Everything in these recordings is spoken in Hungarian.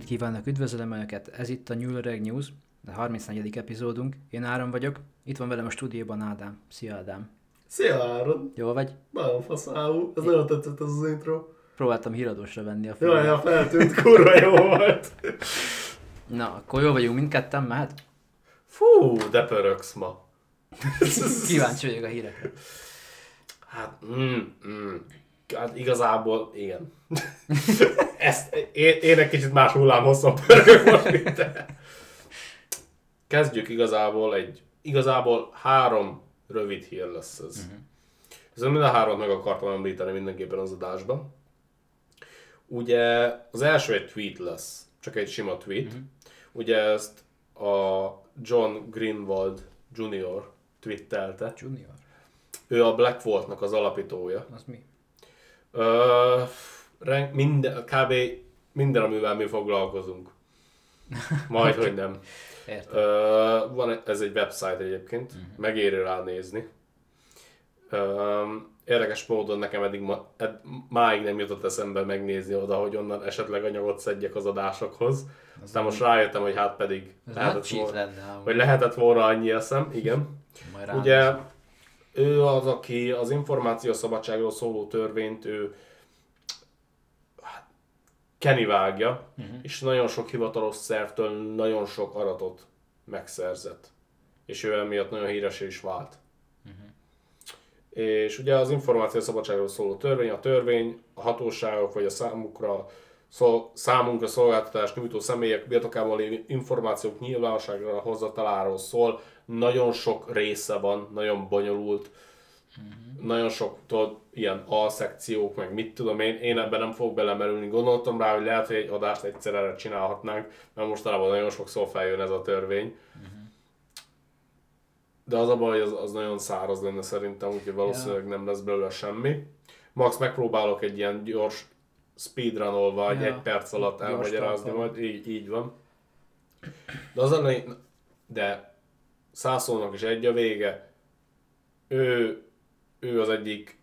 napit kívánok, üdvözlöm Önöket! Ez itt a Nyúlöreg News, a 34. epizódunk. Én Áron vagyok, itt van velem a stúdióban Ádám. Szia Ádám! Szia Áron! Jól vagy? Nagyon faszáú, ez nagyon tetszett ez az intro. Próbáltam híradósra venni a filmet. Jaj, feltűnt, kurva jó volt. Na, akkor jó vagyunk mindketten, mehet? Fú, de pöröksz ma. Kíváncsi vagyok a hírekre. Hát, mm, mm. Hát igazából igen. Ezt, én, én egy kicsit más hullám hosszan pörgök most itt. Kezdjük igazából egy, igazából három rövid hír lesz ez. Uh-huh. Ez mind a három meg akartam említeni mindenképpen az adásban. Ugye az első egy tweet lesz, csak egy sima tweet. Uh-huh. Ugye ezt a John Greenwald Jr. twittelte. Junior? Ő a Black Vault-nak az alapítója. Az mi? Ö, renk, minden, kb. minden, amivel mi foglalkozunk. Majd, hogy nem. Ö, van, ez egy website egyébként, uh-huh. megéri ránézni. Ö, érdekes módon nekem eddig ma, ed, máig nem jutott eszembe megnézni oda, hogy onnan esetleg anyagot szedjek az adásokhoz. Az Aztán most rájöttem, hogy hát pedig lehetett volna, lenne, hogy lehetett volna annyi eszem, igen. Ugye ő az, aki az információszabadságról szóló törvényt ő hát, Kenny vágja, uh-huh. és nagyon sok hivatalos szervtől nagyon sok aratot megszerzett. És ő emiatt nagyon híres is vált. Uh-huh. És ugye az információszabadságról szóló törvény, a törvény a hatóságok vagy a számukra szol, számunkra szolgáltatást nyújtó személyek birtokában lévő információk nyilvánosságra hozataláról szól, nagyon sok része van, nagyon bonyolult, uh-huh. nagyon sok tudod, ilyen alszekciók, meg mit tudom én, én ebben nem fogok belemerülni. Gondoltam rá, hogy lehet, hogy egy adást egyszer erre csinálhatnánk, mert mostanában nagyon sokszor feljön ez a törvény. Uh-huh. De az a baj, hogy az, az nagyon száraz lenne szerintem, úgyhogy valószínűleg yeah. nem lesz belőle semmi. Max megpróbálok egy ilyen gyors speedrunolva, vagy yeah. egy perc alatt elmagyarázni, majd így, így van. De az a de Szászónak is egy a vége. Ő, ő az egyik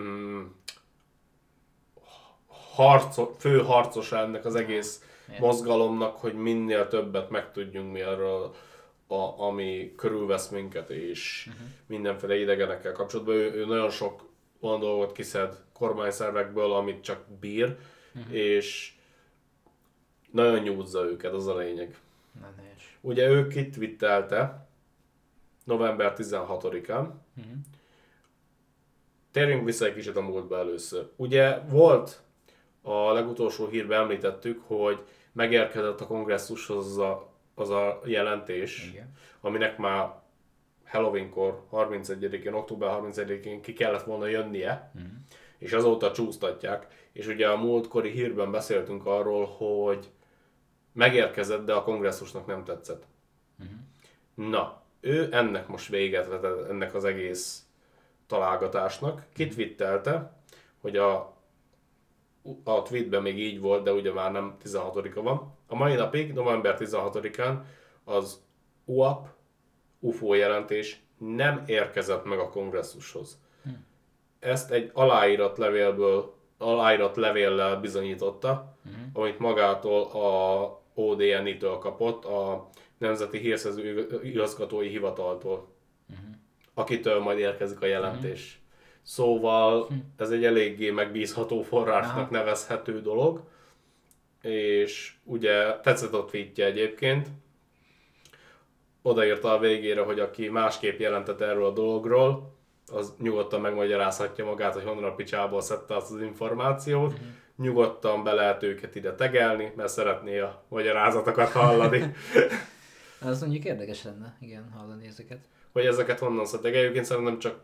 mm, harco, fő harcos ennek az egész yeah. mozgalomnak, hogy minél többet megtudjunk mi erről, a, ami körülvesz minket, és uh-huh. mindenféle idegenekkel kapcsolatban. Ő, ő nagyon sok olyan dolgot kiszed kormányszervekből, amit csak bír, uh-huh. és nagyon nyúzza őket, az a lényeg. Ugye ő kitvittelte november 16-án. Uh-huh. Térjünk vissza egy kicsit a múltba először. Ugye volt a legutolsó hírben említettük, hogy megérkezett a kongresszushoz az a, az a jelentés, Igen. aminek már Halloweenkor, 31-én, október 31-én ki kellett volna jönnie, uh-huh. és azóta csúsztatják. És ugye a múltkori hírben beszéltünk arról, hogy megérkezett, de a kongresszusnak nem tetszett. Uh-huh. Na, ő ennek most véget vetett, ennek az egész találgatásnak. Kitvittelte, hogy a, a tweetben még így volt, de ugye már nem 16-a van. A mai napig, november 16-án az UAP, UFO jelentés nem érkezett meg a kongresszushoz. Hm. Ezt egy aláírat levélből, aláírat levéllel bizonyította, hm. amit magától a ODNI-től kapott, a Nemzeti Hírszerző Igazgatói Hivataltól, uh-huh. akitől majd érkezik a jelentés. Uh-huh. Szóval hm. ez egy eléggé megbízható forrásnak nevezhető dolog, és ugye tetszett a tweetje egyébként, odaírta a végére, hogy aki másképp jelentett erről a dologról, az nyugodtan megmagyarázhatja magát, hogy honnan a picsából szedte azt az információt. Uh-huh nyugodtan be lehet őket ide tegelni, mert szeretné a magyarázatokat hallani. Az mondjuk érdekes lenne, igen, hallani ezeket. Hogy ezeket honnan szedtek. Egyébként szerintem csak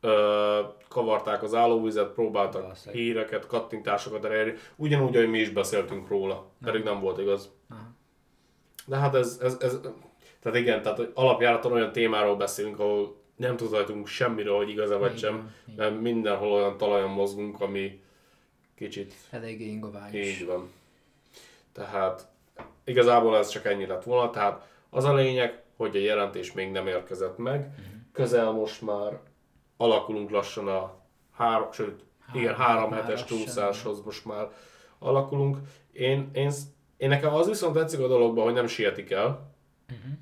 ö, kavarták az állóvizet, próbáltak Valószínűleg. híreket, kattintásokat elérni, ugyanúgy, ahogy mi is beszéltünk róla, pedig nem volt igaz. Aha. De hát ez, ez, ez, tehát igen, tehát alapjáraton olyan témáról beszélünk, ahol nem tudhatunk semmiről, hogy igaz-e vagy igen, sem, mert mindenhol olyan talajon mozgunk, ami kicsit... Eléggé ingovályos. Így van. Tehát igazából ez csak ennyi lett volna, tehát az a lényeg, hogy a jelentés még nem érkezett meg, uh-huh. közel most már alakulunk lassan a három, sőt, három, igen, három hetes csúszáshoz most már alakulunk. Én, én, én nekem az viszont tetszik a dologban, hogy nem sietik el, uh-huh.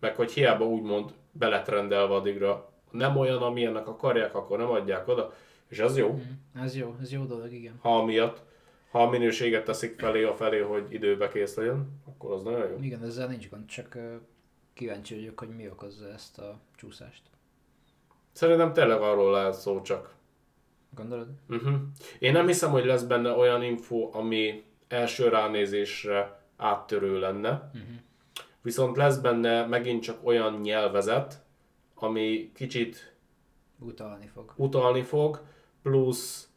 meg hogy hiába úgymond beletrendelve addigra, nem olyan, amilyennek akarják, akkor nem adják oda, és az jó. Uh-huh. Ez jó, ez jó dolog, igen. Ha miatt, ha a minőséget teszik felé a felé, hogy időbe kész legyen, akkor az nagyon jó. Igen, ezzel nincs gond, csak kíváncsi vagyok, hogy mi okozza ezt a csúszást. Szerintem tényleg arról lehet szó csak. Gondolod? Uh-huh. Én nem hiszem, hogy lesz benne olyan info, ami első ránézésre áttörő lenne. Uh-huh. Viszont lesz benne megint csak olyan nyelvezet, ami kicsit utalni fog. Utalni fog, plusz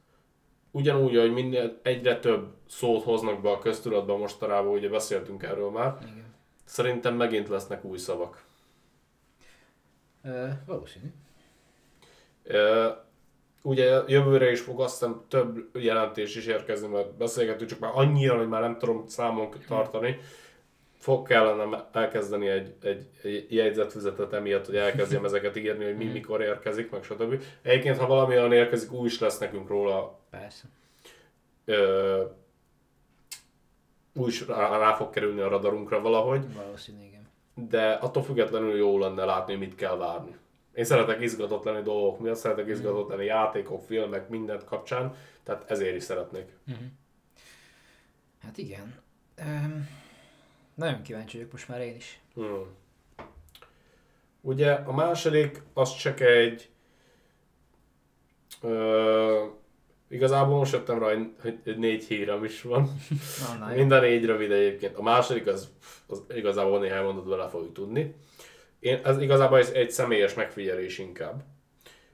ugyanúgy, hogy minél egyre több szót hoznak be a köztudatba mostanában, ugye beszéltünk erről már, Igen. szerintem megint lesznek új szavak. Ö, valószínű. Ö, ugye jövőre is fog azt hiszem több jelentés is érkezni, mert beszélgetünk, csak már annyira, hogy már nem tudom számon tartani. Fog kellene elkezdeni egy, egy, egy jegyzetfüzetet emiatt, hogy elkezdjem ezeket írni, hogy mi mhm. mikor érkezik, meg stb. Egyébként, ha valami olyan érkezik, új is lesz nekünk róla. Persze. Ö, úgy is rá, rá fog kerülni a radarunkra valahogy. Valószínű, igen. De attól függetlenül jó lenne látni, mit kell várni. Én szeretek izgatott lenni dolgok miatt, szeretek izgatott lenni játékok, filmek, mindent kapcsán, tehát ezért is szeretnék. Uh-huh. Hát igen. Um, nagyon kíváncsi vagyok most már én is. Hmm. Ugye a második az csak egy ö, igazából most jöttem rá, hogy négy hírem is van. Na, Mind a négy rövid egyébként. A második az, az igazából néhány mondat vele fogjuk tudni. Én, ez igazából ez egy személyes megfigyelés inkább.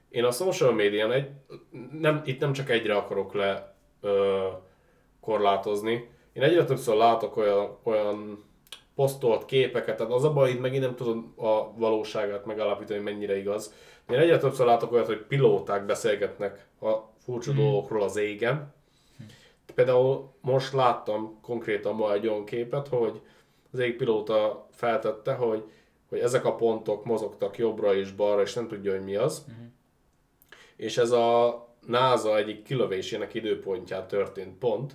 Én a social médián egy, nem, itt nem csak egyre akarok le ö, korlátozni. Én egyre többször látok olyan, olyan posztolt képeket, tehát az a baj, itt megint nem tudom a valóságát megállapítani, mennyire igaz. Én egyre többször látok olyat, hogy pilóták beszélgetnek a furcsa hmm. dolgokról az égen. Például most láttam konkrétan ma egy olyan képet, hogy az égpilóta feltette, hogy hogy ezek a pontok mozogtak jobbra és balra, és nem tudja, hogy mi az. Uh-huh. És ez a NASA egyik kilövésének időpontján történt pont.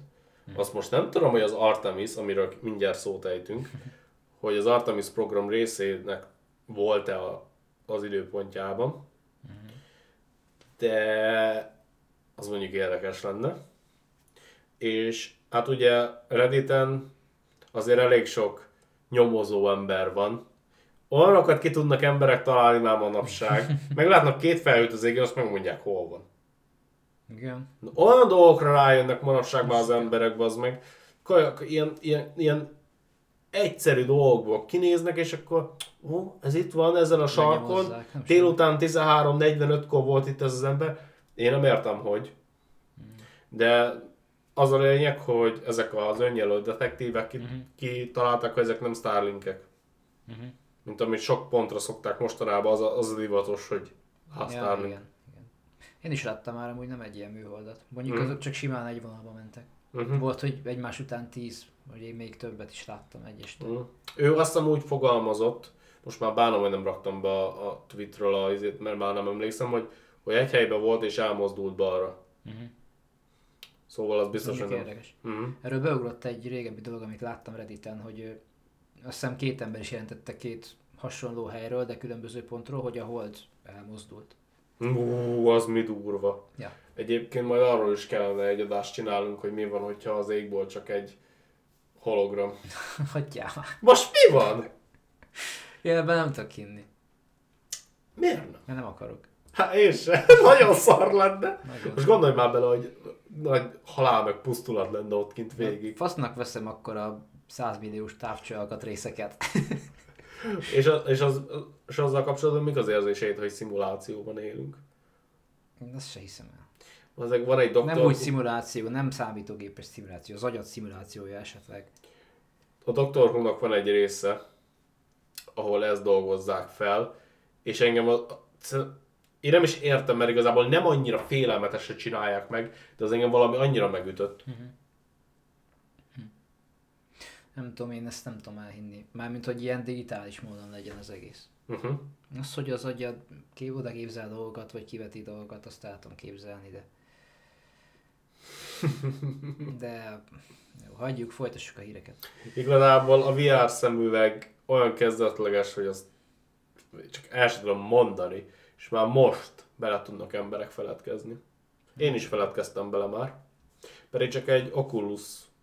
Uh-huh. Azt most nem tudom, hogy az Artemis, amiről mindjárt szót ejtünk, hogy az Artemis program részének volt-e a, az időpontjában. Uh-huh. De az mondjuk érdekes lenne. És hát ugye Redditen azért elég sok nyomozó ember van, Olyanokat ki tudnak emberek találni már manapság. Meglátnak két felhőt az égen, azt megmondják, hol van. Igen. Olyan dolgokra rájönnek manapság már az emberek, az meg. Ilyen, ilyen, ilyen egyszerű dolgokból kinéznek, és akkor ó, ez itt van ezen a sarkon, délután 13.45-kor volt itt ez az ember. Én nem értem, hogy. De az a lényeg, hogy ezek az önjelölt detektívek mhm. kitalálták, hogy ezek nem Starlinkek. Uh-huh mint amit sok pontra szokták mostanában, az a, az a divatos, hogy háztárni. Ja, igen. Én is láttam már amúgy nem egy ilyen műholdat. Mondjuk mm. azok csak simán egy vonalba mentek. Uh-huh. Volt, hogy egymás után tíz, vagy én még többet is láttam egyestől. Uh-huh. Ő azt úgy fogalmazott, most már bánom, hogy nem raktam be a, a Twitterről, a, mert már nem emlékszem, hogy, hogy egy helyben volt és elmozdult balra. Uh-huh. Szóval az biztos, hogy érdekes. Uh-huh. Erről beugrott egy régebbi dolog, amit láttam Redditen, hogy azt hiszem két ember is jelentette két hasonló helyről, de különböző pontról, hogy a hold elmozdult. Ú, az mi durva. Ja. Egyébként majd arról is kellene egy adást csinálunk, hogy mi van, hogyha az égból csak egy hologram. Hagyjál. Most mi van? Én ebben nem tudok hinni. Miért nem? Mert nem akarok. Hát én sem. Nagyon szar lenne. Nagyon. Most gondolj már bele, hogy nagy halál meg pusztulat lenne ott kint végig. Fasznak veszem akkor a 100 milliós távcső részeket. és, a, és, az, és azzal kapcsolatban mik az érzéseid, hogy szimulációban élünk? Én ezt se hiszem el. Azek van egy doktor... Nem úgy szimuláció, nem számítógépes szimuláció, az agyat szimulációja esetleg. A Doktor who van egy része, ahol ezt dolgozzák fel, és engem a, én nem is értem, mert igazából nem annyira félelmetesre csinálják meg, de az engem valami annyira megütött. Uh-huh nem tudom, én ezt nem tudom elhinni. Mármint, hogy ilyen digitális módon legyen az egész. Uh-huh. Az, hogy az agyad oda képzel dolgokat, vagy kiveti dolgokat, azt el tudom képzelni, de... De jó, hagyjuk, folytassuk a híreket. Igazából a VR szemüveg olyan kezdetleges, hogy azt csak el sem tudom mondani, és már most bele tudnak emberek feledkezni. Én is feledkeztem bele már. Pedig csak egy Oculus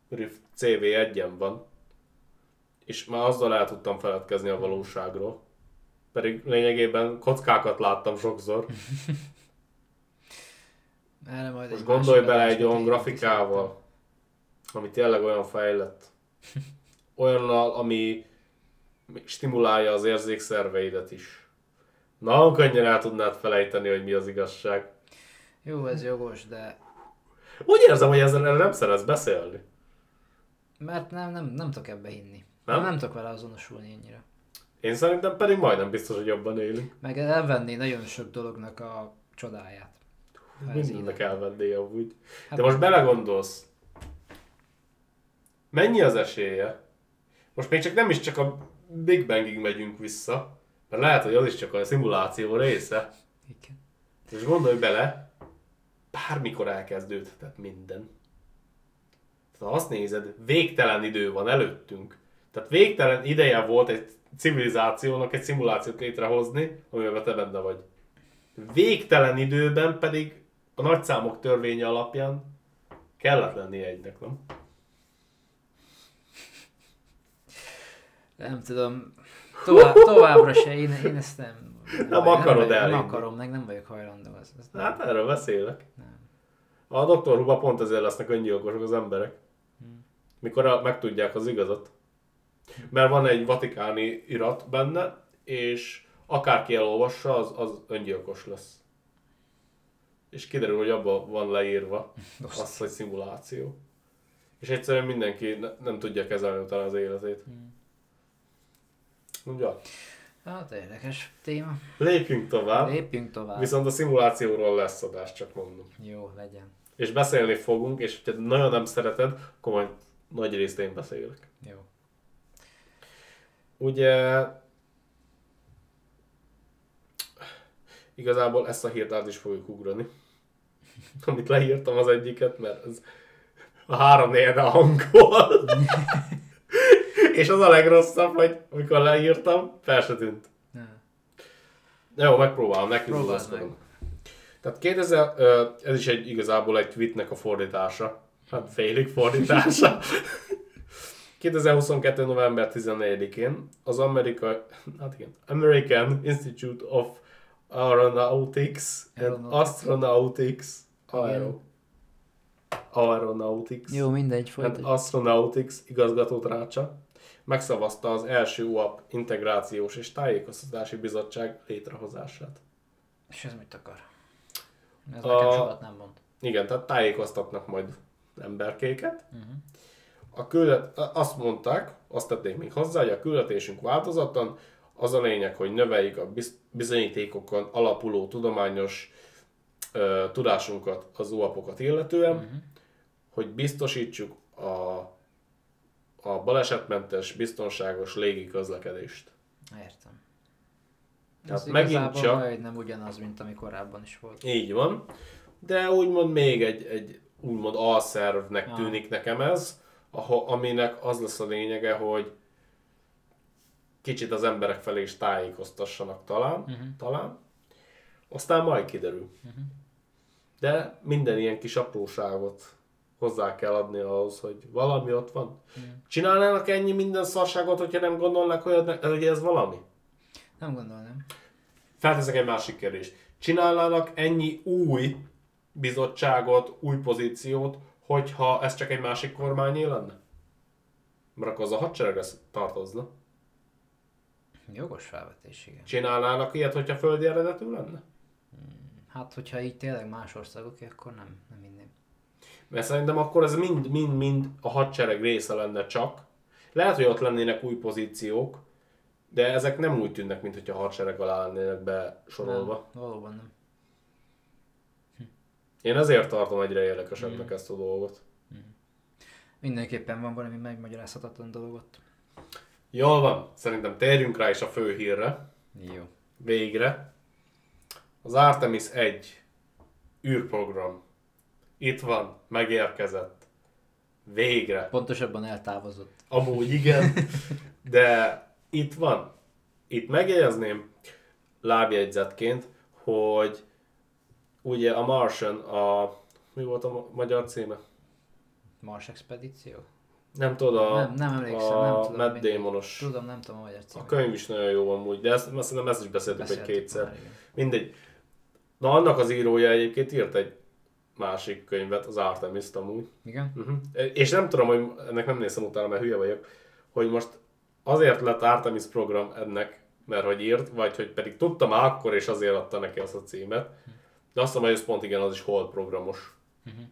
Rift CV1-en van, és már azzal el tudtam feledkezni a valóságról. Pedig lényegében kockákat láttam sokszor. Erre majd Most gondolj bele egy olyan grafikával, ami tényleg olyan fejlett. Olyannal, ami stimulálja az érzékszerveidet is. Nagyon könnyen el tudnád felejteni, hogy mi az igazság. Jó, ez jogos, de... Úgy érzem, hogy ezzel nem szeretsz beszélni. Mert nem, nem, nem tudok ebbe hinni. Nem? Nem tudok vele azonosulni ennyire. Én szerintem pedig majdnem biztos, hogy jobban élünk. Meg elvenni nagyon sok dolognak a csodáját. Mindennek elvenné amúgy. Hát De most belegondolsz, mennyi az esélye? Most még csak nem is csak a Big Bangig megyünk vissza, mert lehet, hogy az is csak a szimuláció része. Igen. És gondolj bele, bármikor elkezdődhetett minden. Tehát ha azt nézed, végtelen idő van előttünk. Tehát végtelen ideje volt egy civilizációnak egy szimulációt létrehozni, amiben te benne vagy. Végtelen időben pedig a nagyszámok törvénye alapján kellett lenni egynek, nem? Nem tudom, tovább, továbbra se, én, én ezt nem... Nem, nem akarod el. Nem akarom, meg nem vagyok hajlandó. Az, az hát nem. erről beszélek. Nem. A Dr. Huba pont ezért lesznek öngyilkosok az emberek. Hmm. Mikor a, megtudják az igazat. Mert van egy vatikáni irat benne, és akárki elolvassa, az, az öngyilkos lesz. És kiderül, hogy abban van leírva az, hogy szimuláció. És egyszerűen mindenki ne, nem tudja kezelni utána az életét. Hmm. Ugye? Hát érdekes téma. Lépjünk tovább. Lépjünk tovább. Viszont a szimulációról lesz adás, csak mondom. Jó, legyen. És beszélni fogunk, és ha nagyon nem szereted, akkor majd nagy részt én beszélek. Jó. Ugye igazából ezt a hírt át is fogjuk ugrani. Amit leírtam az egyiket, mert ez a három a hangol. És az a legrosszabb, hogy amikor leírtam, fel se tűnt. Ne. Jó, megpróbálom, neki meg. Tehát 2000, ez is egy igazából egy tweetnek a fordítása. Hát félig fordítása. 2022. november 14-én az Amerika, hát igen, American Institute of Aeronautics and Astronautics Aero, Aeronautics Jó, mindegy, and Astronautics igazgatótrácsa megszavazta az első UAP integrációs és tájékoztatási bizottság létrehozását. És ez mit akar? Ez a... nekem sokat nem mond. Igen, tehát tájékoztatnak majd emberkéket. Uh-huh. A küldet, azt mondták, azt tették még hozzá, hogy a küldetésünk változatlan, az a lényeg, hogy növeljük a bizonyítékokon alapuló tudományos uh, tudásunkat, az UAP-okat illetően, uh-huh. hogy biztosítsuk a a balesetmentes, biztonságos légi közlekedést. Értem. Tehát Ez megint csak... nem ugyanaz, mint ami korábban is volt. Így van. De úgymond még egy, egy úgymond alszervnek ah. tűnik nekem ez, aminek az lesz a lényege, hogy kicsit az emberek felé is tájékoztassanak talán, uh-huh. talán. Aztán majd kiderül. Uh-huh. De minden ilyen kis apróságot hozzá kell adni ahhoz, hogy valami ott van. Hmm. Csinálnának ennyi minden szarságot, hogyha nem gondolnak, hogy, hogy ez valami? Nem gondolnám. Felteszek egy másik kérdést. Csinálnának ennyi új bizottságot, új pozíciót, hogyha ez csak egy másik kormányé lenne? Mert akkor az a hadseregre tartozna. Jogos felvetés, igen. Csinálnának ilyet, hogyha földi eredetű lenne? Hmm, hát, hogyha így tényleg más országok, akkor nem, nem minden. Mert szerintem akkor ez mind-mind-mind a hadsereg része lenne csak. Lehet, hogy ott lennének új pozíciók, de ezek nem úgy tűnnek, mint hogyha a hadsereg alá lennének besorolva. Nem, valóban nem. Én ezért tartom egyre érdekesebbnek mm. ezt a dolgot. Mm. Mindenképpen van valami megmagyarázhatatlan dolgot. Jól van, szerintem térjünk rá is a fő hírre. Jó. Végre. Az Artemis 1 űrprogram Itt van, megérkezett. Végre. Pontosabban eltávozott. Amúgy igen, de itt van. Itt megjegyezném lábjegyzetként, hogy ugye a Martian, a... Mi volt a magyar címe? Mars Expedíció? Nem tudom, a, nem, nem emlékszem, a nem tudom. Matt Damonos. Tudom, nem tudom címet. A könyv is nagyon jó amúgy, de ezt, azt szerintem ezt is beszéltük, egy kétszer. Már, Mindegy. Na annak az írója egyébként írt egy másik könyvet, az artemis amúgy. Igen? Uh-huh. És nem tudom, hogy ennek nem nézem utána, mert hülye vagyok, hogy most azért lett Artemis program ennek, mert hogy írt, vagy hogy pedig tudtam akkor, és azért adta neki azt a címet. De azt hogy ez pont igen, az is hold programos. Uh-huh.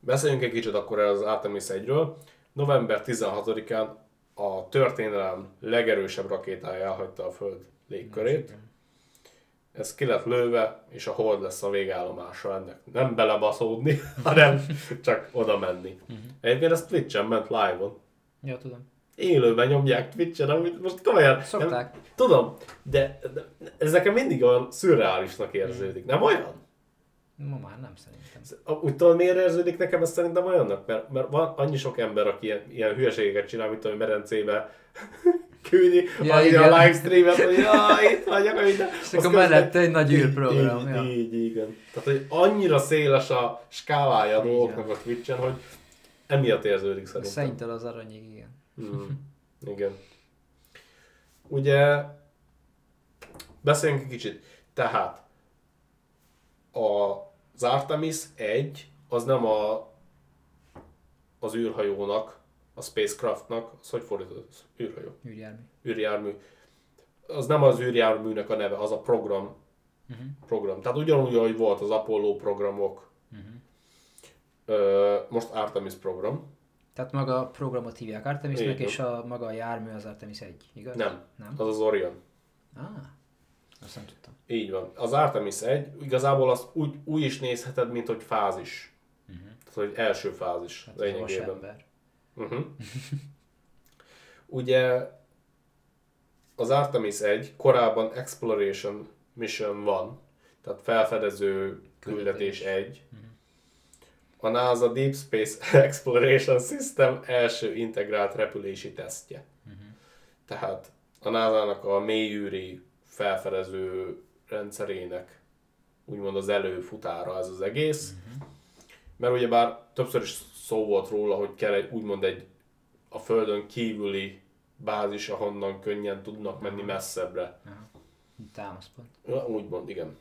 Beszéljünk egy kicsit akkor az Artemis 1-ről. November 16-án a történelem legerősebb rakétája elhagyta a Föld légkörét. Ez ki lett lőve, és a Hold lesz a végállomása ennek. Nem belebaszódni, hanem csak oda menni. Uh-huh. Egyébként ez Twitch-en ment live-on. Ja, tudom. Élőben nyomják Twitch-en, amit most komolyan... Szokták. Nem, tudom, de, de ez nekem mindig olyan szürreálisnak érződik. Nem olyan? Ma már nem szerintem. Úgy tudom, miért érződik nekem ez szerintem olyannak? Mert, mert van annyi sok ember, aki ilyen, ilyen hülyeségeket csinál, mint hogy medencébe küldi ja, a, a livestreamet, hogy jaj, itt vagyok, minden. És akkor mellette egy nagy űrprogram. Így, ja. így, igen. Tehát, hogy annyira széles a skálája a dolgoknak a Twitch-en, hogy emiatt érződik szerintem. Szerintel az aranyig, igen. Mm, igen. Ugye, beszéljünk egy kicsit. Tehát, a, az Artemis 1 az nem a, az űrhajónak, a spacecraftnak, az hogy fordítod? űrhajó. Űrjármű. Űrjármű. Az nem az űrjárműnek a neve, az a program. Uh-huh. program. Tehát ugyanúgy, ahogy volt az Apollo programok, uh-huh. Ö, most Artemis program. Tehát maga a programot hívják Artemisnek, és a maga a jármű az Artemis 1, igaz? Nem, nem? az az Orion. Ah, azt nem tudtam. Így van. Az Artemis 1, igazából azt úgy, úgy is nézheted, mint hogy fázis. Uh-huh. Tehát, hogy első fázis hát lényegében. Uh-huh. Ugye az Artemis 1 korábban Exploration Mission van, tehát felfedező küldetés 1. Uh-huh. A NASA Deep Space Exploration System első integrált repülési tesztje. Uh-huh. Tehát a NASA-nak a mélyűri felfedező rendszerének úgymond az előfutára ez az egész. Uh-huh. Mert ugyebár többször is szó volt róla, hogy kell egy, úgymond egy a Földön kívüli bázis, ahonnan könnyen tudnak menni messzebbre. Támaszpont. Ja, úgymond, igen.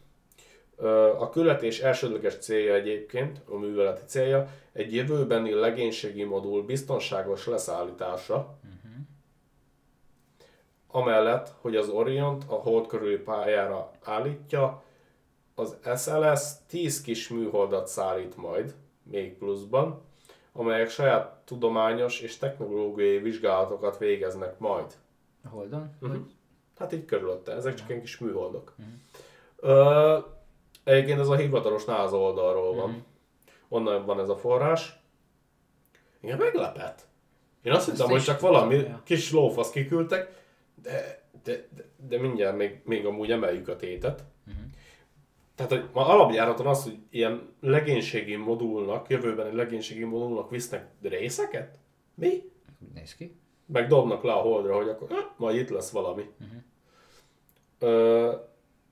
A küldetés elsődleges célja egyébként, a műveleti célja, egy jövőbeni legénységi modul biztonságos leszállítása, uh-huh. amellett, hogy az Orient a hold körüli pályára állítja, az SLS 10 kis műholdat szállít majd, még pluszban, amelyek saját tudományos és technológiai vizsgálatokat végeznek majd. A Holdon? Uh-huh. Hát így körülötte, ezek csak ilyen kis műholdok. Uh-huh. Uh, egyébként ez a hivatalos NASA oldalról van. Uh-huh. Onnan van ez a forrás. Igen, meglepett. Én azt hittem, hogy csak valami ja. kis lófasz kiküldtek, de, de, de, de mindjárt még, még amúgy emeljük a tétet. Uh-huh. Tehát, hogy ma alapjáraton az, hogy ilyen legénységi modulnak, jövőben egy legénységi modulnak visznek részeket? Mi? Néz ki. Meg dobnak le a holdra, hogy akkor eh, majd itt lesz valami. Uh-huh. Ö,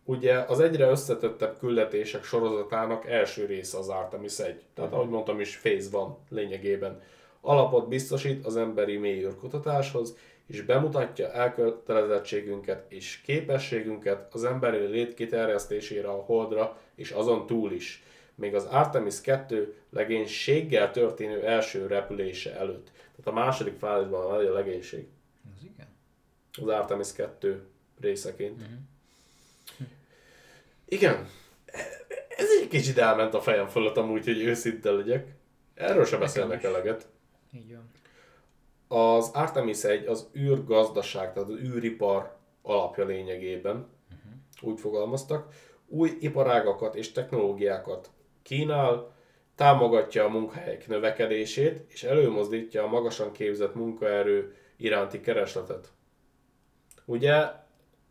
ugye az egyre összetettebb küldetések sorozatának első része az Artemis 1. Tehát uh-huh. ahogy mondtam is, phase van lényegében. Alapot biztosít az emberi mélyűrkutatáshoz, és bemutatja elkötelezettségünket és képességünket az emberi lét kiterjesztésére a Holdra és azon túl is, még az Artemis 2 legénységgel történő első repülése előtt. Tehát a második fázisban van a legénység. Az igen. Az Artemis 2 részeként. Uh-huh. Igen. Ez egy kicsit elment a fejem fölött amúgy, hogy őszinte legyek. Erről sem beszélnek eleget. Így van az Artemis egy az űrgazdaság, tehát az űripar alapja lényegében, uh-huh. úgy fogalmaztak, új iparágakat és technológiákat kínál, támogatja a munkahelyek növekedését, és előmozdítja a magasan képzett munkaerő iránti keresletet. Ugye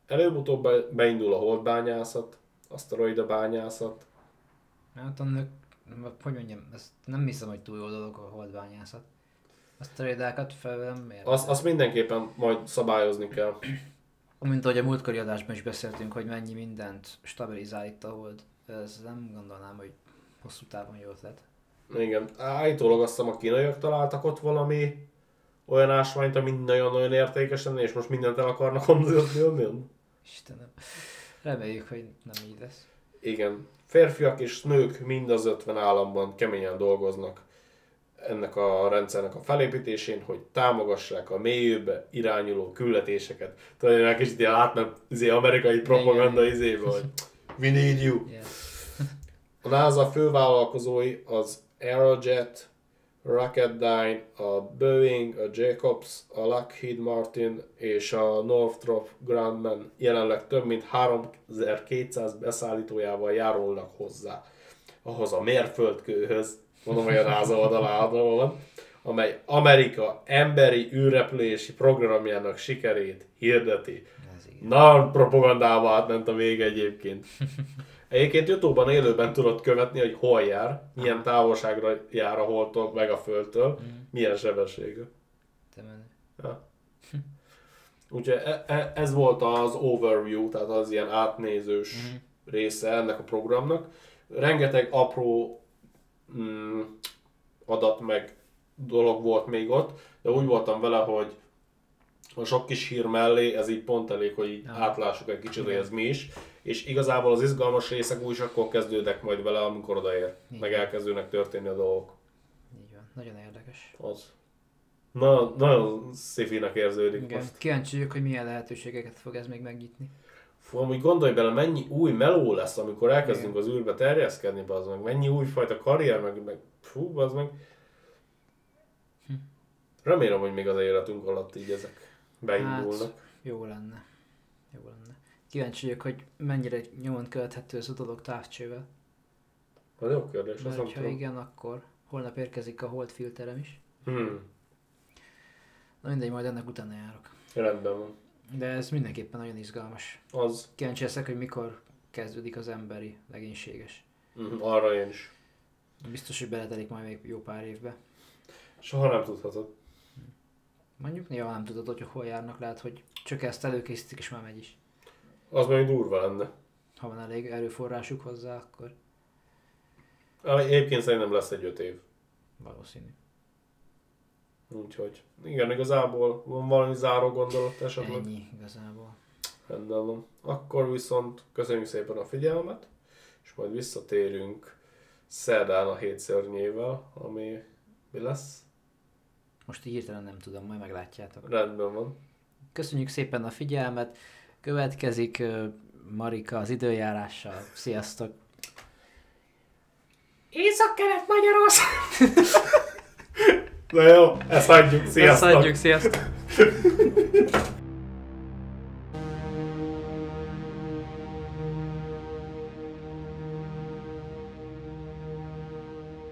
előbb-utóbb beindul a holdbányászat, aszteroida bányászat. Hát annak hogy mondjam, ezt nem hiszem, hogy túl jó dolog a holdbányászat. Azt a rédákat fel miért? Azt, azt mindenképpen majd szabályozni kell. Mint ahogy a múltkori adásban is beszéltünk, hogy mennyi mindent stabilizál itt a hold. Ez nem gondolnám, hogy hosszú távon jó ötlet. Igen. Állítólag azt hiszem a kínaiak találtak ott valami olyan ásványt, ami nagyon-nagyon értékes lenne, és most mindent el akarnak onnan Istenem. Reméljük, hogy nem így lesz. Igen. Férfiak és nők mind az 50 államban keményen dolgoznak ennek a rendszernek a felépítésén, hogy támogassák a mélyőbe irányuló küldetéseket. Én egy kicsit ilyen átment izé, amerikai propaganda izébe, hogy we need you. Yes. A NASA fővállalkozói az Aerojet, Rocketdyne, a Boeing, a Jacobs, a Lockheed Martin és a Northrop Grumman jelenleg több mint 3200 beszállítójával járulnak hozzá ahhoz a mérföldkőhöz, mondom, hogy a NASA oldalában van, amely Amerika emberi űrrepülési programjának sikerét hirdeti. Nagyon propagandával átment a vége egyébként. Egyébként Youtube-ban élőben tudod követni, hogy hol jár, milyen távolságra jár a holtól, meg a földtől, mm. milyen sebességű. Ja. Úgyhogy e- e- ez volt az overview, tehát az ilyen átnézős mm. része ennek a programnak. Rengeteg apró mm, adat meg dolog volt még ott, de úgy voltam vele, hogy a sok kis hír mellé ez így pont elég, hogy így átlássuk egy kicsit, hogy ez mi is. És igazából az izgalmas részek úgy is akkor kezdődnek majd vele, amikor odaér. Igen. Meg elkezdődnek történni a dolgok. Így van, nagyon érdekes. Az. Na, nagyon szifinek érződik Igen. most. Kíváncsi vagyok, hogy milyen lehetőségeket fog ez még megnyitni. Amúgy gondolj bele, mennyi új meló lesz, amikor elkezdünk Igen. az űrbe terjeszkedni, az meg. Mennyi újfajta karrier, meg, meg fú, az meg. Hm. Remélem, hogy még az életünk alatt így ezek beindulnak. Hát, jó lenne. Jó lenne. Kíváncsi vagyok, hogy mennyire nyomon követhető ez a dolog távcsővel. Az jó kérdés. Mert ha igen, akkor holnap érkezik a hold filterem is. Hmm. Na mindegy, majd ennek utána járok. Rendben van. De ez mindenképpen nagyon izgalmas. Az. Kíváncsi leszek, hogy mikor kezdődik az emberi legénységes. Mm, arra én is. Biztos, hogy beletelik majd még jó pár évbe. Soha nem tudhatod. Mondjuk néha nem tudod, hogy hol járnak, lehet, hogy csak ezt előkészítik és már megy is. Az még durva lenne. Ha van elég erőforrásuk hozzá, akkor... Egyébként szerintem lesz egy öt év. Valószínű. Úgyhogy igen, igazából van valami záró gondolat esetleg? Ennyi igazából. Rendben van. Akkor viszont köszönjük szépen a figyelmet, és majd visszatérünk szerdán a hét szörnyével, ami mi lesz? Most így hirtelen nem tudom, majd meglátjátok. Rendben van. Köszönjük szépen a figyelmet. Következik Marika az időjárással. Sziasztok! Észak-kelet Magyarország! Na jó, ezt hagyjuk, sziasztok! Ezt hagyjuk, sziasztok!